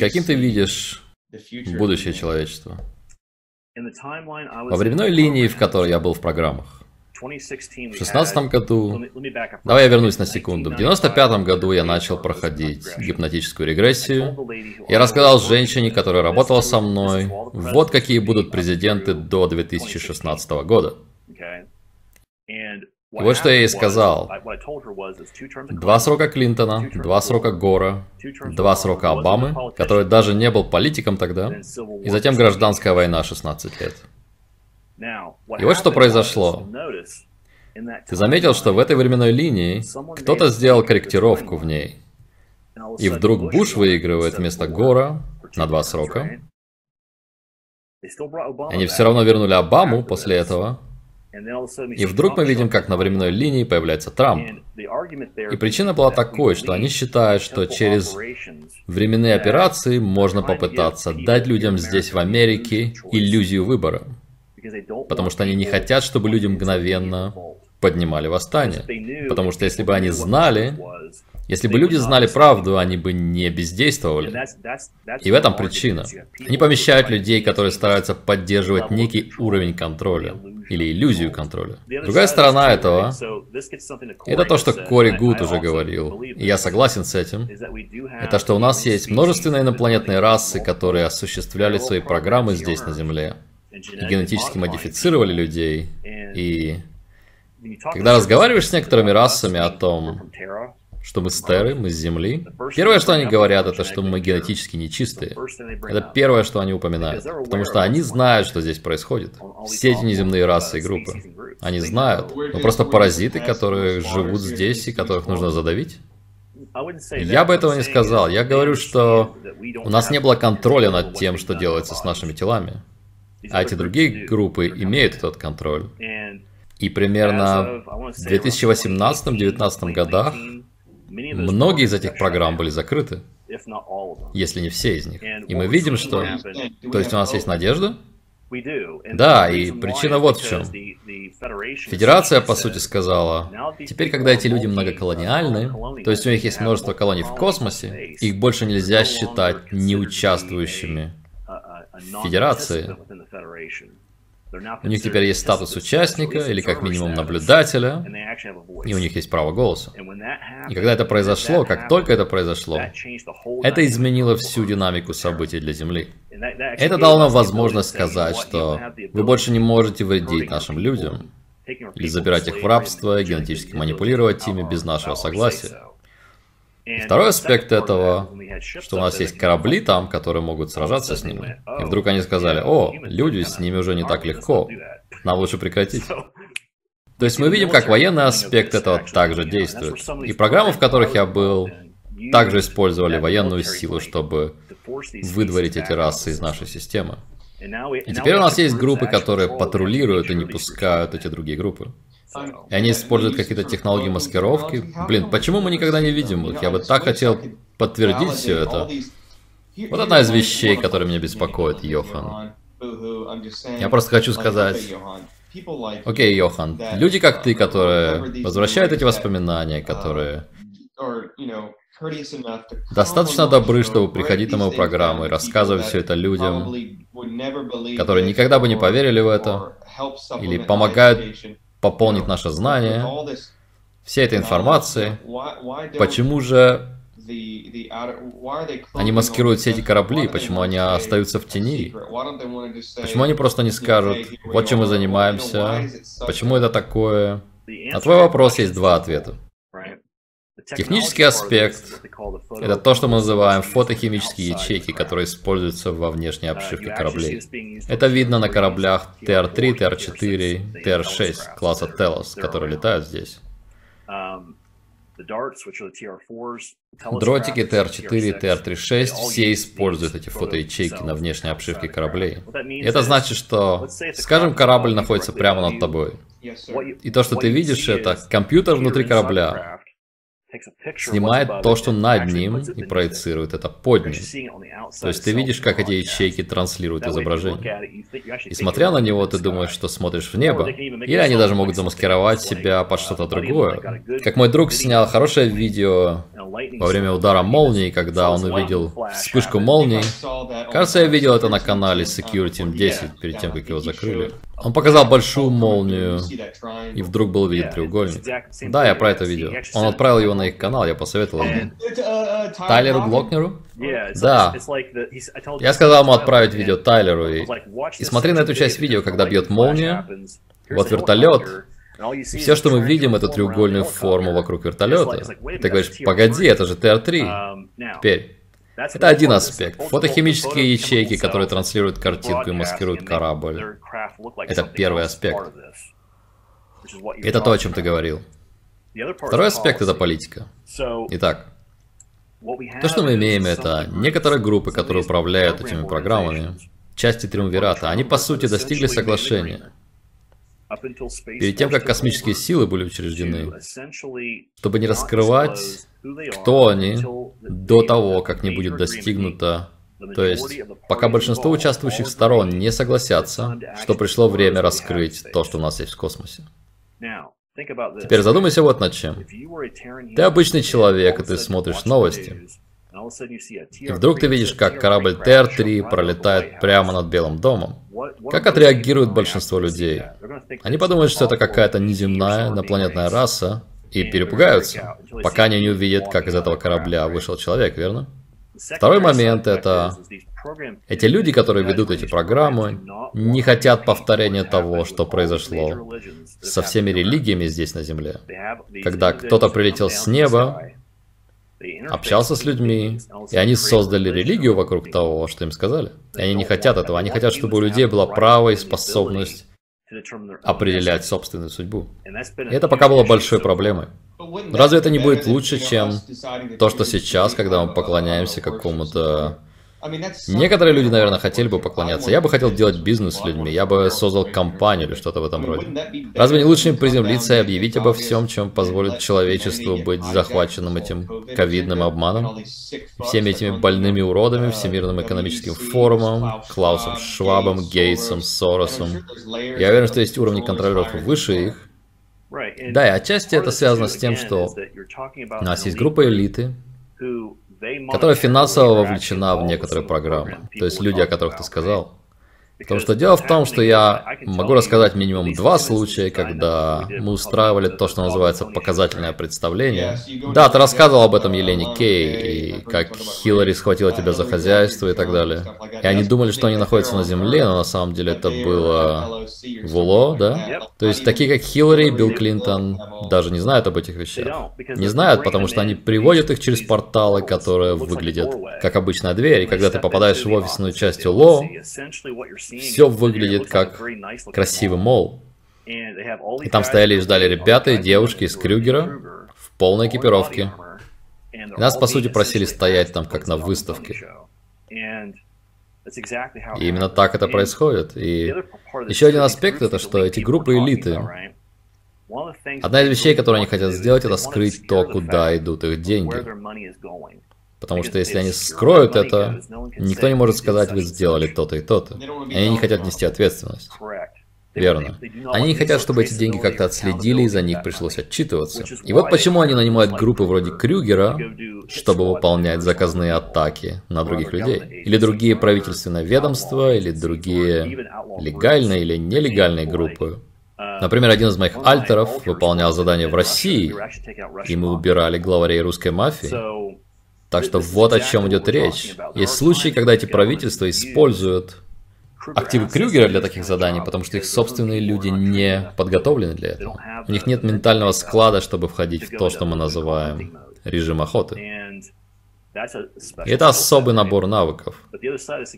Каким ты видишь будущее человечества? Во временной линии, в которой я был в программах. В 2016 году, давай я вернусь на секунду, в 95 году я начал проходить гипнотическую регрессию. Я рассказал женщине, которая работала со мной, вот какие будут президенты до 2016 года. Вот что я ей сказал. Два срока Клинтона, два срока Гора, два срока Обамы, который даже не был политиком тогда, и затем гражданская война 16 лет. И вот что произошло. Ты заметил, что в этой временной линии кто-то сделал корректировку в ней. И вдруг Буш выигрывает вместо Гора на два срока. Они все равно вернули Обаму после этого. И вдруг мы видим, как на временной линии появляется Трамп. И причина была такой, что они считают, что через временные операции можно попытаться дать людям здесь в Америке иллюзию выбора. Потому что они не хотят, чтобы люди мгновенно поднимали восстание. Потому что если бы они знали, если бы люди знали правду, они бы не бездействовали. И в этом причина. Они помещают людей, которые стараются поддерживать некий уровень контроля или иллюзию контроля. Другая сторона этого, это то, что Кори Гуд уже говорил, и я согласен с этим, это что у нас есть множественные инопланетные расы, которые осуществляли свои программы здесь на Земле и генетически модифицировали людей. И когда разговариваешь с некоторыми расами о том, что мы с Терры, мы с Земли, первое, что они говорят, это что мы генетически нечистые. Это первое, что они упоминают. Потому что они знают, что здесь происходит. Все эти неземные расы и группы. Они знают. Но просто паразиты, которые живут здесь и которых нужно задавить. Я бы этого не сказал. Я говорю, что у нас не было контроля над тем, что делается с нашими телами. А эти другие группы имеют этот контроль. И примерно в 2018-2019 годах многие из этих программ были закрыты, если не все из них. И мы видим, что... То есть у нас есть надежда? Да, и причина вот в чем. Федерация, по сути, сказала, теперь, когда эти люди многоколониальны, то есть у них есть множество колоний в космосе, их больше нельзя считать неучаствующими Федерации. У них теперь есть статус участника или как минимум наблюдателя, и у них есть право голоса. И когда это произошло, как только это произошло, это изменило всю динамику событий для Земли. Это дало нам возможность сказать, что вы больше не можете вредить нашим людям, или забирать их в рабство, генетически манипулировать ими без нашего согласия. Второй аспект этого, что у нас есть корабли там, которые могут сражаться с ними. И вдруг они сказали, о, люди, с ними уже не так легко, нам лучше прекратить. То есть мы видим, как военный аспект этого также действует. И программы, в которых я был, также использовали военную силу, чтобы выдворить эти расы из нашей системы. И теперь у нас есть группы, которые патрулируют и не пускают эти другие группы. И они используют какие-то технологии маскировки. Блин, почему мы никогда не видим их? Я бы так хотел подтвердить все это. Вот одна из вещей, которая меня беспокоит, Йохан. Я просто хочу сказать... Окей, Йохан, люди как ты, которые возвращают эти воспоминания, которые достаточно добры, чтобы приходить на мою программу и рассказывать все это людям, которые никогда бы не поверили в это, или помогают пополнить наше знание, вся эта информация. Почему же они маскируют все эти корабли, почему они остаются в тени? Почему они просто не скажут, вот чем мы занимаемся, почему это такое? На твой вопрос есть два ответа. Технический аспект – это то, что мы называем фотохимические ячейки, которые используются во внешней обшивке кораблей. Это видно на кораблях TR-3, TR-4, TR-6 класса Telos, которые летают здесь. Дротики TR-4, TR-36 все используют эти фотоячейки на внешней обшивке кораблей. И это значит, что, скажем, корабль находится прямо над тобой. И то, что ты видишь, это компьютер внутри корабля, снимает то, что над ним, и проецирует это под ним. То есть ты видишь, как эти ячейки транслируют изображение. И смотря на него, ты думаешь, что смотришь в небо. Или они даже могут замаскировать себя под что-то другое. Как мой друг снял хорошее видео во время удара молнии, когда он увидел вспышку молнии. Кажется, я видел это на канале Security 10 перед тем, как его закрыли. Он показал большую молнию, и вдруг был виден треугольник. Да, я про это видел. Он отправил его на их канал, я посоветовал ему. Тайлеру Глокнеру? Да. Я сказал ему отправить видео Тайлеру, и, и смотри на эту часть видео, когда бьет молния, вот вертолет, все, что мы видим, это треугольную форму вокруг вертолета. Ты говоришь, погоди, это же ТР-3. Теперь, это один аспект. Фотохимические ячейки, которые транслируют картинку и маскируют корабль. Это первый аспект. Это то, о чем ты говорил. Второй аспект – это политика. Итак, то, что мы имеем, это некоторые группы, которые управляют этими программами, части Триумвирата, они по сути достигли соглашения. Перед тем, как космические силы были учреждены, чтобы не раскрывать, кто они, до того, как не будет достигнуто то есть, пока большинство участвующих сторон не согласятся, что пришло время раскрыть то, что у нас есть в космосе. Теперь задумайся вот над чем. Ты обычный человек, и ты смотришь новости. И вдруг ты видишь, как корабль ТР-3 пролетает прямо над Белым домом. Как отреагирует большинство людей? Они подумают, что это какая-то неземная, инопланетная раса, и перепугаются, пока они не увидят, как из этого корабля вышел человек, верно? Второй момент это... Эти люди, которые ведут эти программы, не хотят повторения того, что произошло со всеми религиями здесь на Земле. Когда кто-то прилетел с неба, общался с людьми, и они создали религию вокруг того, что им сказали. И они не хотят этого, они хотят, чтобы у людей была право и способность определять собственную судьбу. И это пока было большой проблемой. Разве это не будет лучше, чем то, что сейчас, когда мы поклоняемся какому-то Некоторые люди, наверное, хотели бы поклоняться. Я бы хотел делать бизнес с людьми, я бы создал компанию или что-то в этом роде. Разве не лучше им приземлиться и объявить обо всем, чем позволит человечеству быть захваченным этим ковидным обманом? Всеми этими больными уродами, Всемирным экономическим форумом, Клаусом Швабом, Гейтсом, Соросом. Я уверен, что есть уровни контролеров выше их, да, и отчасти это связано с тем, что у нас есть группа элиты, которая финансово вовлечена в некоторые программы. То есть люди, о которых ты сказал. Потому что дело в том, что я могу рассказать минимум два случая, когда мы устраивали то, что называется показательное представление. Да, ты рассказывал об этом Елене Кей, и как Хиллари схватила тебя за хозяйство и так далее. И они думали, что они находятся на Земле, но на самом деле это было в УЛО, да? То есть такие, как Хиллари Билл Клинтон, даже не знают об этих вещах. Не знают, потому что они приводят их через порталы, которые выглядят как обычная дверь, и когда ты попадаешь в офисную часть УЛО, все выглядит как красивый мол. И там стояли и ждали ребята и девушки из Крюгера в полной экипировке. И нас, по сути, просили стоять там, как на выставке. И именно так это происходит. И еще один аспект это, что эти группы элиты, одна из вещей, которые они хотят сделать, это скрыть то, куда идут их деньги. Потому что если они скроют это, никто не может сказать, вы сделали то-то и то-то. Они не хотят нести ответственность. Верно. Они не хотят, чтобы эти деньги как-то отследили, и за них пришлось отчитываться. И вот почему они нанимают группы вроде Крюгера, чтобы выполнять заказные атаки на других людей. Или другие правительственные ведомства, или другие легальные или нелегальные группы. Например, один из моих альтеров выполнял задание в России, и мы убирали главарей русской мафии. Так что вот о чем идет речь. Есть случаи, когда эти правительства используют активы Крюгера для таких заданий, потому что их собственные люди не подготовлены для этого. У них нет ментального склада, чтобы входить в то, что мы называем режим охоты. И это особый набор навыков.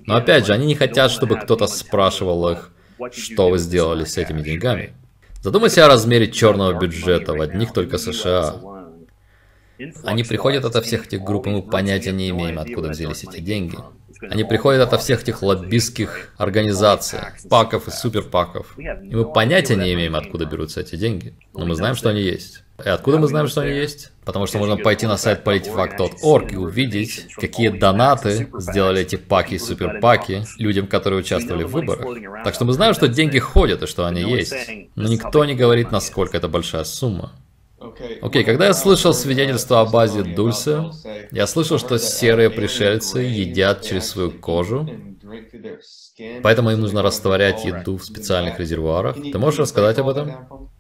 Но опять же, они не хотят, чтобы кто-то спрашивал их, что вы сделали с этими деньгами. Задумайся о размере черного бюджета в одних только США. Они приходят от всех этих групп, и мы понятия не имеем, откуда взялись эти деньги. Они приходят от всех этих лоббистских организаций, паков и суперпаков. И мы понятия не имеем, откуда берутся эти деньги. Но мы знаем, что они есть. И откуда мы знаем, что они есть? Потому что можно пойти на сайт politifact.org и увидеть, какие донаты сделали эти паки и суперпаки людям, которые участвовали в выборах. Так что мы знаем, что деньги ходят и что они есть. Но никто не говорит, насколько это большая сумма. Окей, okay, когда я слышал свидетельство о базе Дульсе, я слышал, что серые пришельцы едят через свою кожу, поэтому им нужно растворять еду в специальных резервуарах. Ты можешь рассказать об этом?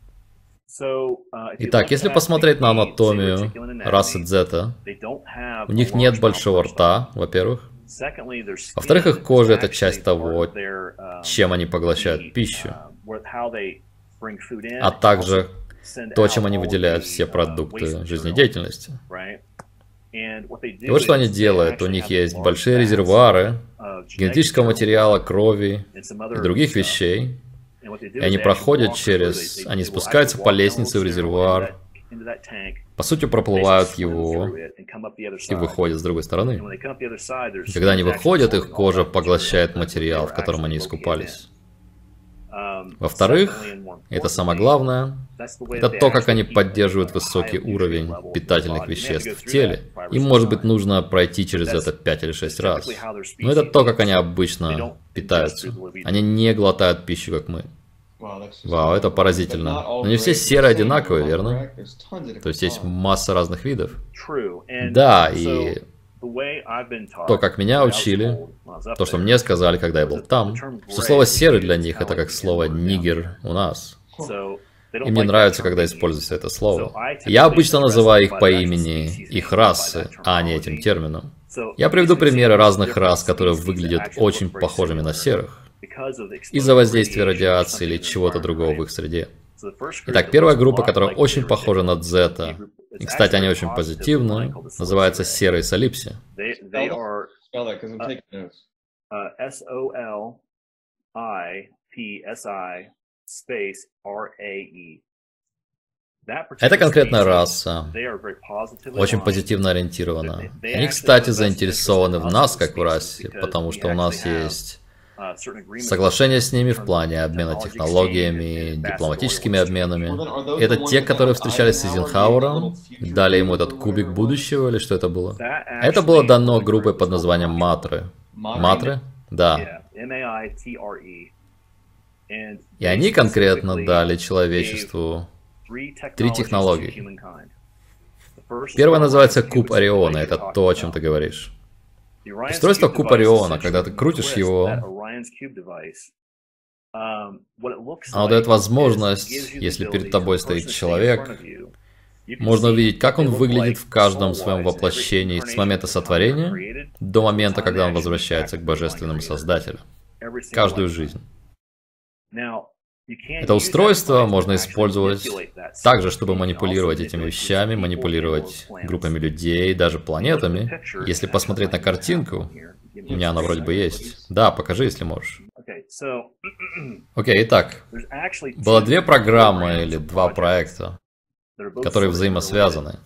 Итак, если посмотреть на анатомию расы Дзета, у них нет большого рта, во-первых. Во-вторых, их кожа – это часть того, чем они поглощают пищу, а также то, чем они выделяют все продукты жизнедеятельности. И вот что они делают. У них есть большие резервуары генетического материала, крови и других вещей. И они проходят через... Они спускаются по лестнице в резервуар, по сути, проплывают его и выходят с другой стороны. И когда они выходят, их кожа поглощает материал, в котором они искупались. Во-вторых, это самое главное, это то, как они поддерживают высокий уровень питательных веществ в теле. Им, может быть, нужно пройти через это 5 или 6 раз. Но это то, как они обычно питаются. Они не глотают пищу, как мы. Вау, это поразительно. Но не все серые одинаковые, верно? То есть есть масса разных видов. Да, и то, как меня учили, то, что мне сказали, когда я был там, что слово «серый» для них это как слово «нигер» у нас. И мне нравится, когда используется это слово. Я обычно называю их по имени их расы, а не этим термином. Я приведу примеры разных рас, которые выглядят очень похожими на серых из-за воздействия радиации или чего-то другого в их среде. Итак, первая группа, которая очень похожа на Дзета, и, кстати, они очень позитивны, называется серые солипси. Это конкретная раса, очень позитивно ориентирована. Они, кстати, заинтересованы в нас, как в расе, потому что у нас есть Соглашения с ними в плане обмена технологиями, дипломатическими обменами. Это те, которые встречались с Эйзенхауэром, дали ему этот кубик будущего, или что это было? Это было дано группой под названием Матры. Матры? Да. И они конкретно дали человечеству три технологии. Первая называется Куб Ориона, это то, о чем ты говоришь. Устройство куб Ориона, когда ты крутишь его, оно дает возможность, если перед тобой стоит человек, можно увидеть, как он выглядит в каждом своем воплощении с момента сотворения до момента, когда он возвращается к Божественному Создателю. Каждую жизнь. Это устройство можно использовать также, чтобы манипулировать этими вещами, манипулировать группами людей, даже планетами. Если посмотреть на картинку, у меня она вроде бы есть. Да, покажи, если можешь. Окей, okay, итак. Было две программы или два проекта, которые взаимосвязаны.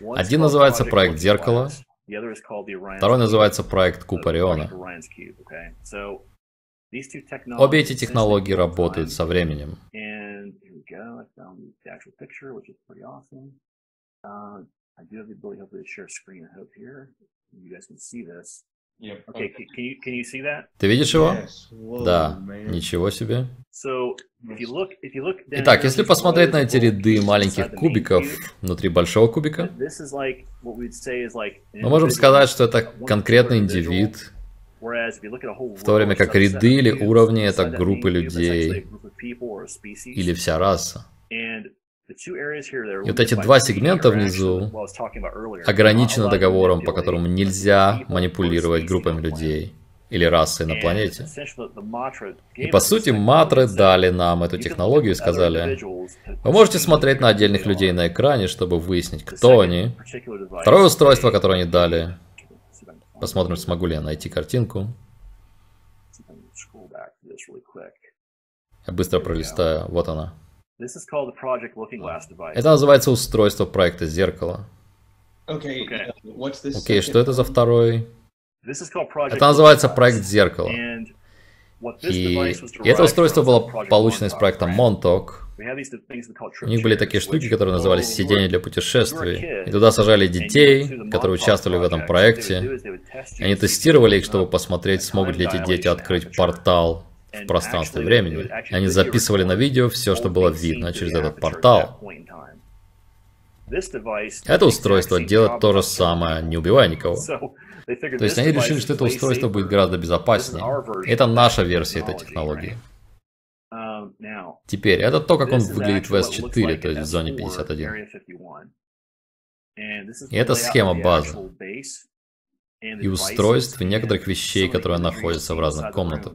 Один называется проект «Зеркало», второй называется проект «Куб Ориона». Обе эти технологии работают со временем. Ты видишь его? Да. Ничего себе. Итак, если посмотреть на эти ряды маленьких кубиков внутри большого кубика, мы можем сказать, что это конкретный индивид, в то время как ряды или уровни — это группы людей или вся раса. И вот эти два сегмента внизу ограничены договором, по которому нельзя манипулировать группами людей или расой на планете. И по сути, матры дали нам эту технологию и сказали, вы можете смотреть на отдельных людей на экране, чтобы выяснить, кто они. Второе устройство, которое они дали, Посмотрим, смогу ли я найти картинку. Я быстро пролистаю. Вот она. Это называется устройство проекта зеркало. Окей, okay, что это за второй? Это называется проект зеркало. И, и это устройство было получено из проекта Montauk. У них были такие штуки, которые назывались «Сиденья для путешествий». И туда сажали детей, которые участвовали в этом проекте. И они тестировали их, чтобы посмотреть, смогут ли эти дети открыть портал в пространстве времени. И они записывали на видео все, что было видно через этот портал. Это устройство делает то же самое, не убивая никого. То есть они решили, что это устройство будет гораздо безопаснее. Это наша версия этой технологии. Теперь, это то, как он выглядит в S4, то есть в зоне 51. И это схема базы. И устройств, и некоторых вещей, которые находятся в разных комнатах.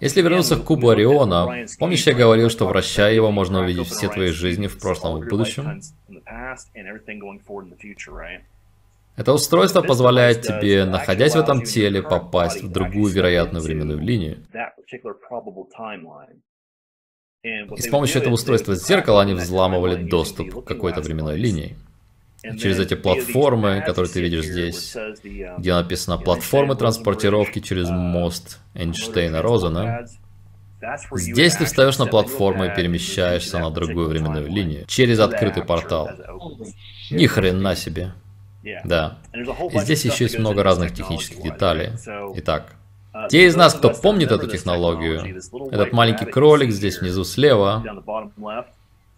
Если вернуться к кубу Ориона, помнишь, я говорил, что вращая его, можно увидеть все твои жизни в прошлом и в будущем? Это устройство позволяет тебе, находясь в этом теле, попасть в другую вероятную временную линию. И с помощью этого устройства зеркала они взламывали доступ к какой-то временной линии. Через эти платформы, которые ты видишь здесь, где написано «платформы транспортировки через мост Эйнштейна-Розена», Здесь ты встаешь на платформу и перемещаешься на другую временную линию через открытый портал. Ни хрена себе. Да. И здесь еще есть много разных технических деталей. Итак, uh, те из нас, кто помнит эту технологию, этот маленький кролик здесь внизу слева,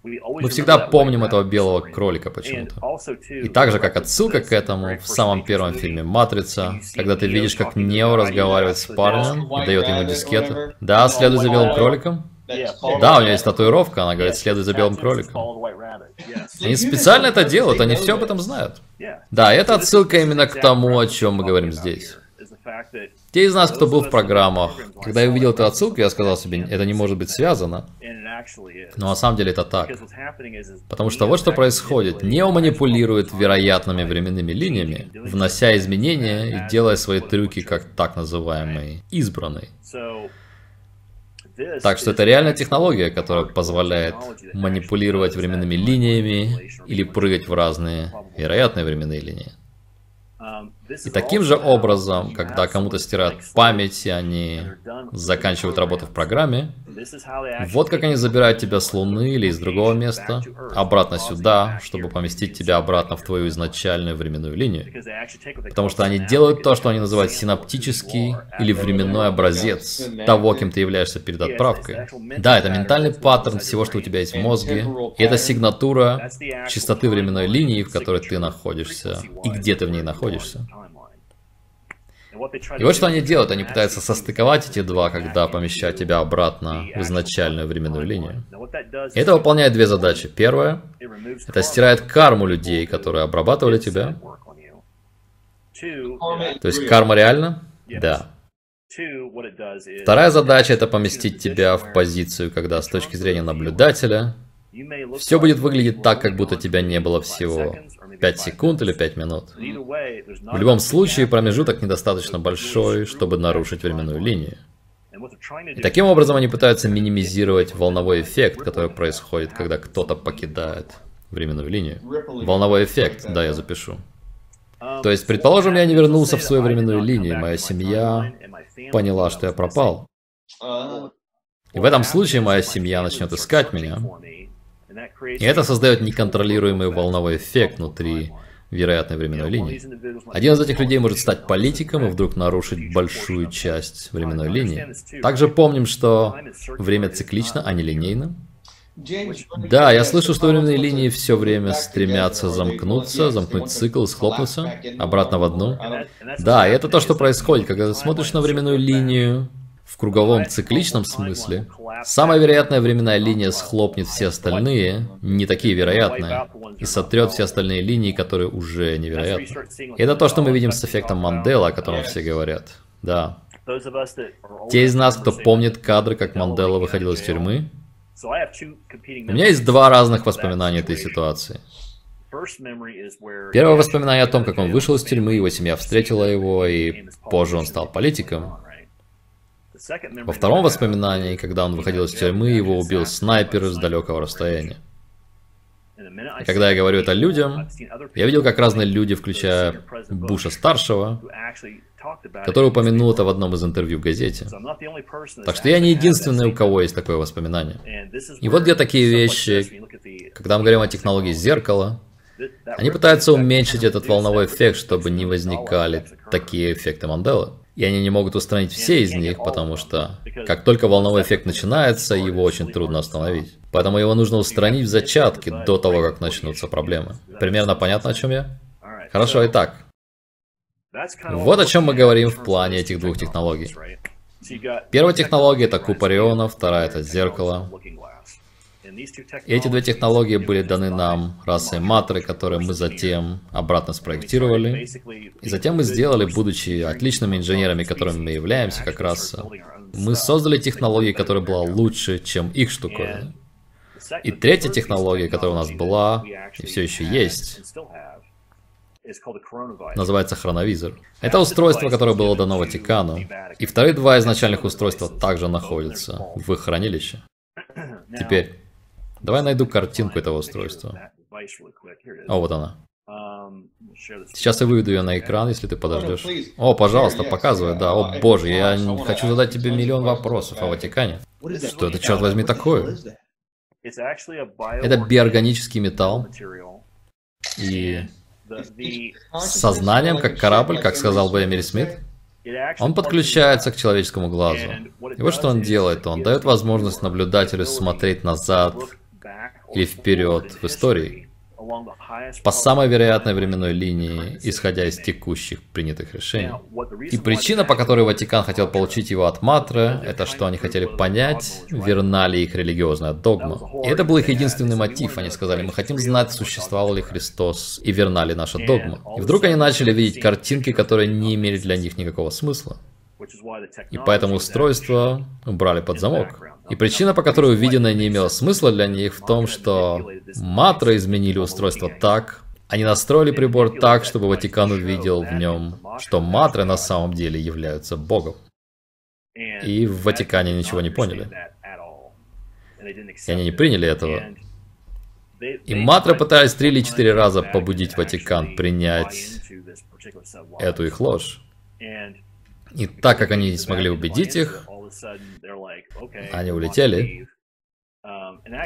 мы всегда помним этого белого кролика почему-то. И так же, как отсылка к этому в самом первом фильме «Матрица», когда ты видишь, как Нео разговаривает с парнем и дает ему дискету. Да, следуй за белым кроликом. Да, у нее есть татуировка, она говорит, следуй за белым кроликом. Они специально это делают, они все об этом знают. Да, это отсылка именно к тому, о чем мы говорим здесь. Те из нас, кто был в программах, когда я увидел эту отсылку, я сказал себе, это не может быть связано. Но на самом деле это так. Потому что вот что происходит. Нео манипулирует вероятными временными линиями, внося изменения и делая свои трюки как так называемый избранный. Так что это реальная технология, которая позволяет манипулировать временными линиями или прыгать в разные вероятные временные линии. И таким же образом, когда кому-то стирают память, и они заканчивают работу в программе, вот как они забирают тебя с Луны или из другого места, обратно сюда, чтобы поместить тебя обратно в твою изначальную временную линию. Потому что они делают то, что они называют синаптический или временной образец того, кем ты являешься перед отправкой. Да, это ментальный паттерн всего, что у тебя есть в мозге, и это сигнатура частоты временной линии, в которой ты находишься, и где ты в ней находишься. И вот что они делают, они пытаются состыковать эти два, когда помещают тебя обратно в изначальную временную линию. И это выполняет две задачи. Первая — это стирает карму людей, которые обрабатывали тебя. То есть карма реально? Да. Вторая задача — это поместить тебя в позицию, когда с точки зрения наблюдателя все будет выглядеть так, как будто тебя не было всего 5 секунд или 5 минут. В любом случае, промежуток недостаточно большой, чтобы нарушить временную линию. И таким образом они пытаются минимизировать волновой эффект, который происходит, когда кто-то покидает временную линию. Волновой эффект, да, я запишу. То есть, предположим, я не вернулся в свою временную линию, моя семья поняла, что я пропал. И в этом случае моя семья начнет искать меня, и это создает неконтролируемый волновой эффект внутри вероятной временной линии. Один из этих людей может стать политиком и вдруг нарушить большую часть временной линии. Также помним, что время циклично, а не линейно. Да, я слышу, что временные линии все время стремятся замкнуться, замкнуть цикл, схлопнуться, обратно в одну. Да, и это то, что происходит, когда ты смотришь на временную линию, в круговом цикличном смысле, самая вероятная временная линия схлопнет все остальные, не такие вероятные, и сотрет все остальные линии, которые уже невероятны. И это то, что мы видим с эффектом Мандела, о котором все говорят. Да. Те из нас, кто помнит кадры, как Мандела выходил из тюрьмы, у меня есть два разных воспоминания этой ситуации. Первое воспоминание о том, как он вышел из тюрьмы, его семья встретила его, и позже он стал политиком. Во втором воспоминании, когда он выходил из тюрьмы, его убил снайпер с далекого расстояния. И когда я говорю это людям, я видел, как разные люди, включая Буша-старшего, который упомянул это в одном из интервью в газете. Так что я не единственный, у кого есть такое воспоминание. И вот где такие вещи, когда мы говорим о технологии зеркала, они пытаются уменьшить этот волновой эффект, чтобы не возникали такие эффекты Манделы. И они не могут устранить все из них, потому что как только волновой эффект начинается, его очень трудно остановить. Поэтому его нужно устранить в зачатке до того, как начнутся проблемы. Примерно понятно, о чем я? Хорошо, итак. Вот о чем мы говорим в плане этих двух технологий. Первая технология это куб Ориона, вторая это зеркало. И эти две технологии были даны нам расой Матры, которые мы затем обратно спроектировали. И затем мы сделали, будучи отличными инженерами, которыми мы являемся, как раз мы создали технологию, которая была лучше, чем их штуковина. И третья технология, которая у нас была и все еще есть, называется хроновизор. Это устройство, которое было дано Ватикану. И вторые два изначальных устройства также находятся в их хранилище. Теперь, давай найду картинку этого устройства. О, вот она. Сейчас я выведу ее на экран, если ты подождешь. О, пожалуйста, показывай, да. О боже, я хочу задать тебе миллион вопросов о Ватикане. Что это, черт возьми, такое? Это биорганический металл. И с сознанием, как корабль, как сказал бы Эмили Смит, он подключается к человеческому глазу. И вот что он делает. Он дает возможность наблюдателю смотреть назад или вперед в истории по самой вероятной временной линии, исходя из текущих принятых решений. И причина, по которой Ватикан хотел получить его от Матры, это что они хотели понять, верна ли их религиозная догма. И это был их единственный мотив. Они сказали, мы хотим знать, существовал ли Христос и верна ли наша догма. И вдруг они начали видеть картинки, которые не имели для них никакого смысла. И поэтому устройство брали под замок. И причина, по которой увиденное не имело смысла для них, в том, что Матра изменили устройство так, они настроили прибор так, чтобы Ватикан увидел в нем, что Матры на самом деле являются Богом. И в Ватикане ничего не поняли. И они не приняли этого. И Матры пытались три или четыре раза побудить Ватикан принять эту их ложь. И так как они не смогли убедить их, они улетели.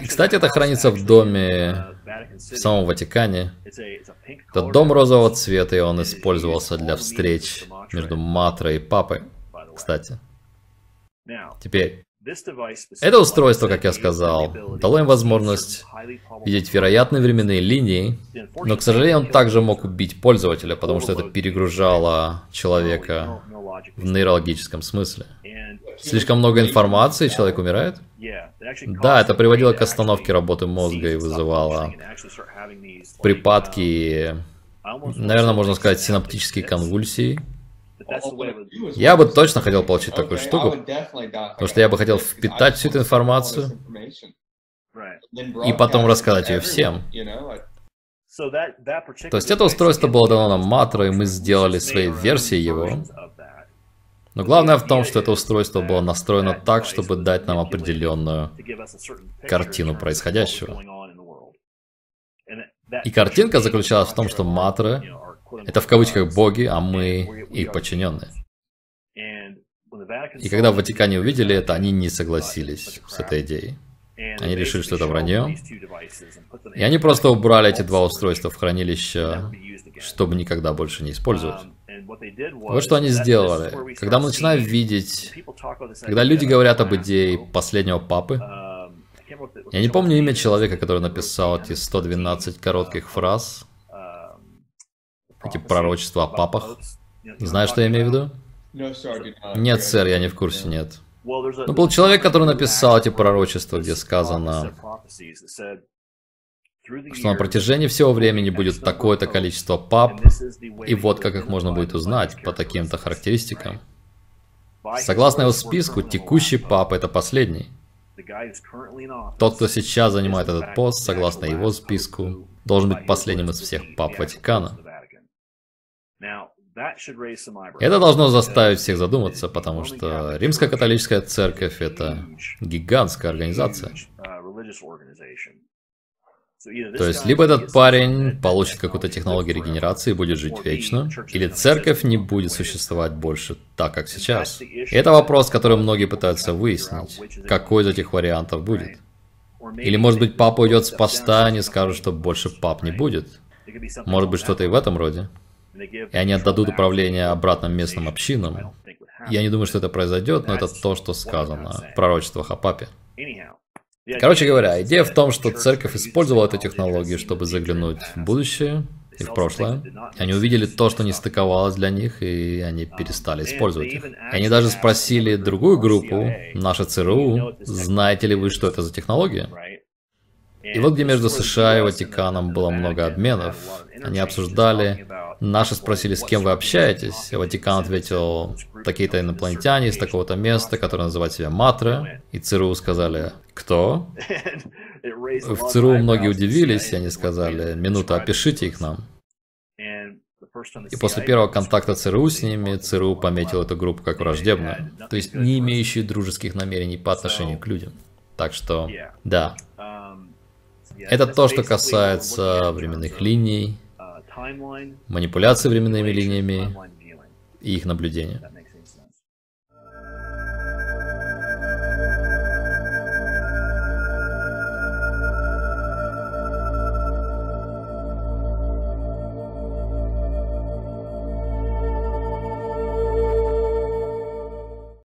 И, кстати, это хранится в доме в самом Ватикане. Это дом розового цвета, и он использовался для встреч между Матрой и Папой, кстати. Теперь, это устройство, как я сказал, дало им возможность видеть вероятные временные линии, но, к сожалению, он также мог убить пользователя, потому что это перегружало человека в нейрологическом смысле. Слишком много информации, человек умирает? Да, это приводило к остановке работы мозга и вызывало припадки, наверное, можно сказать, синаптические конвульсии. Я бы точно хотел получить такую штуку, потому что я бы хотел впитать всю эту информацию и потом рассказать ее всем. То есть это устройство было дано нам Матро, и мы сделали своей версией его. Но главное в том, что это устройство было настроено так, чтобы дать нам определенную картину происходящего. И картинка заключалась в том, что матры — это в кавычках боги, а мы их подчиненные. И когда в Ватикане увидели это, они не согласились с этой идеей. Они решили, что это вранье. И они просто убрали эти два устройства в хранилище, чтобы никогда больше не использовать. Вот что они сделали. Когда мы начинаем видеть, когда люди говорят об идее последнего папы, я не помню имя человека, который написал эти 112 коротких фраз, эти пророчества о папах. Знаешь, что я имею в виду? Нет, сэр, я не в курсе, нет. Но был человек, который написал эти пророчества, где сказано, что на протяжении всего времени будет такое-то количество пап, и вот как их можно будет узнать по таким-то характеристикам. Согласно его списку, текущий пап это последний. Тот, кто сейчас занимает этот пост, согласно его списку, должен быть последним из всех пап Ватикана. Это должно заставить всех задуматься, потому что Римская католическая церковь это гигантская организация. То есть, либо этот парень получит какую-то технологию регенерации и будет жить вечно, или церковь не будет существовать больше так, как сейчас. Это вопрос, который многие пытаются выяснить, какой из этих вариантов будет. Или, может быть, папа уйдет с поста, они скажут, что больше пап не будет. Может быть, что-то и в этом роде. И они отдадут управление обратно местным общинам. Я не думаю, что это произойдет, но это то, что сказано в пророчествах о папе. Короче говоря, идея в том, что церковь использовала эту технологию, чтобы заглянуть в будущее и в прошлое. Они увидели то, что не стыковалось для них, и они перестали использовать их. И они даже спросили другую группу, наша ЦРУ, знаете ли вы, что это за технология? И вот где между США и Ватиканом было много обменов, они обсуждали, наши спросили, с кем вы общаетесь, и Ватикан ответил, такие-то инопланетяне из такого-то места, которые называют себя Матре, и ЦРУ сказали, кто? В ЦРУ многие удивились, и они сказали, минута, опишите их нам. И после первого контакта ЦРУ с ними, ЦРУ пометил эту группу как враждебную, то есть не имеющую дружеских намерений по отношению к людям. Так что, да. Это то, что касается временных линий, манипуляции временными линиями и их наблюдения.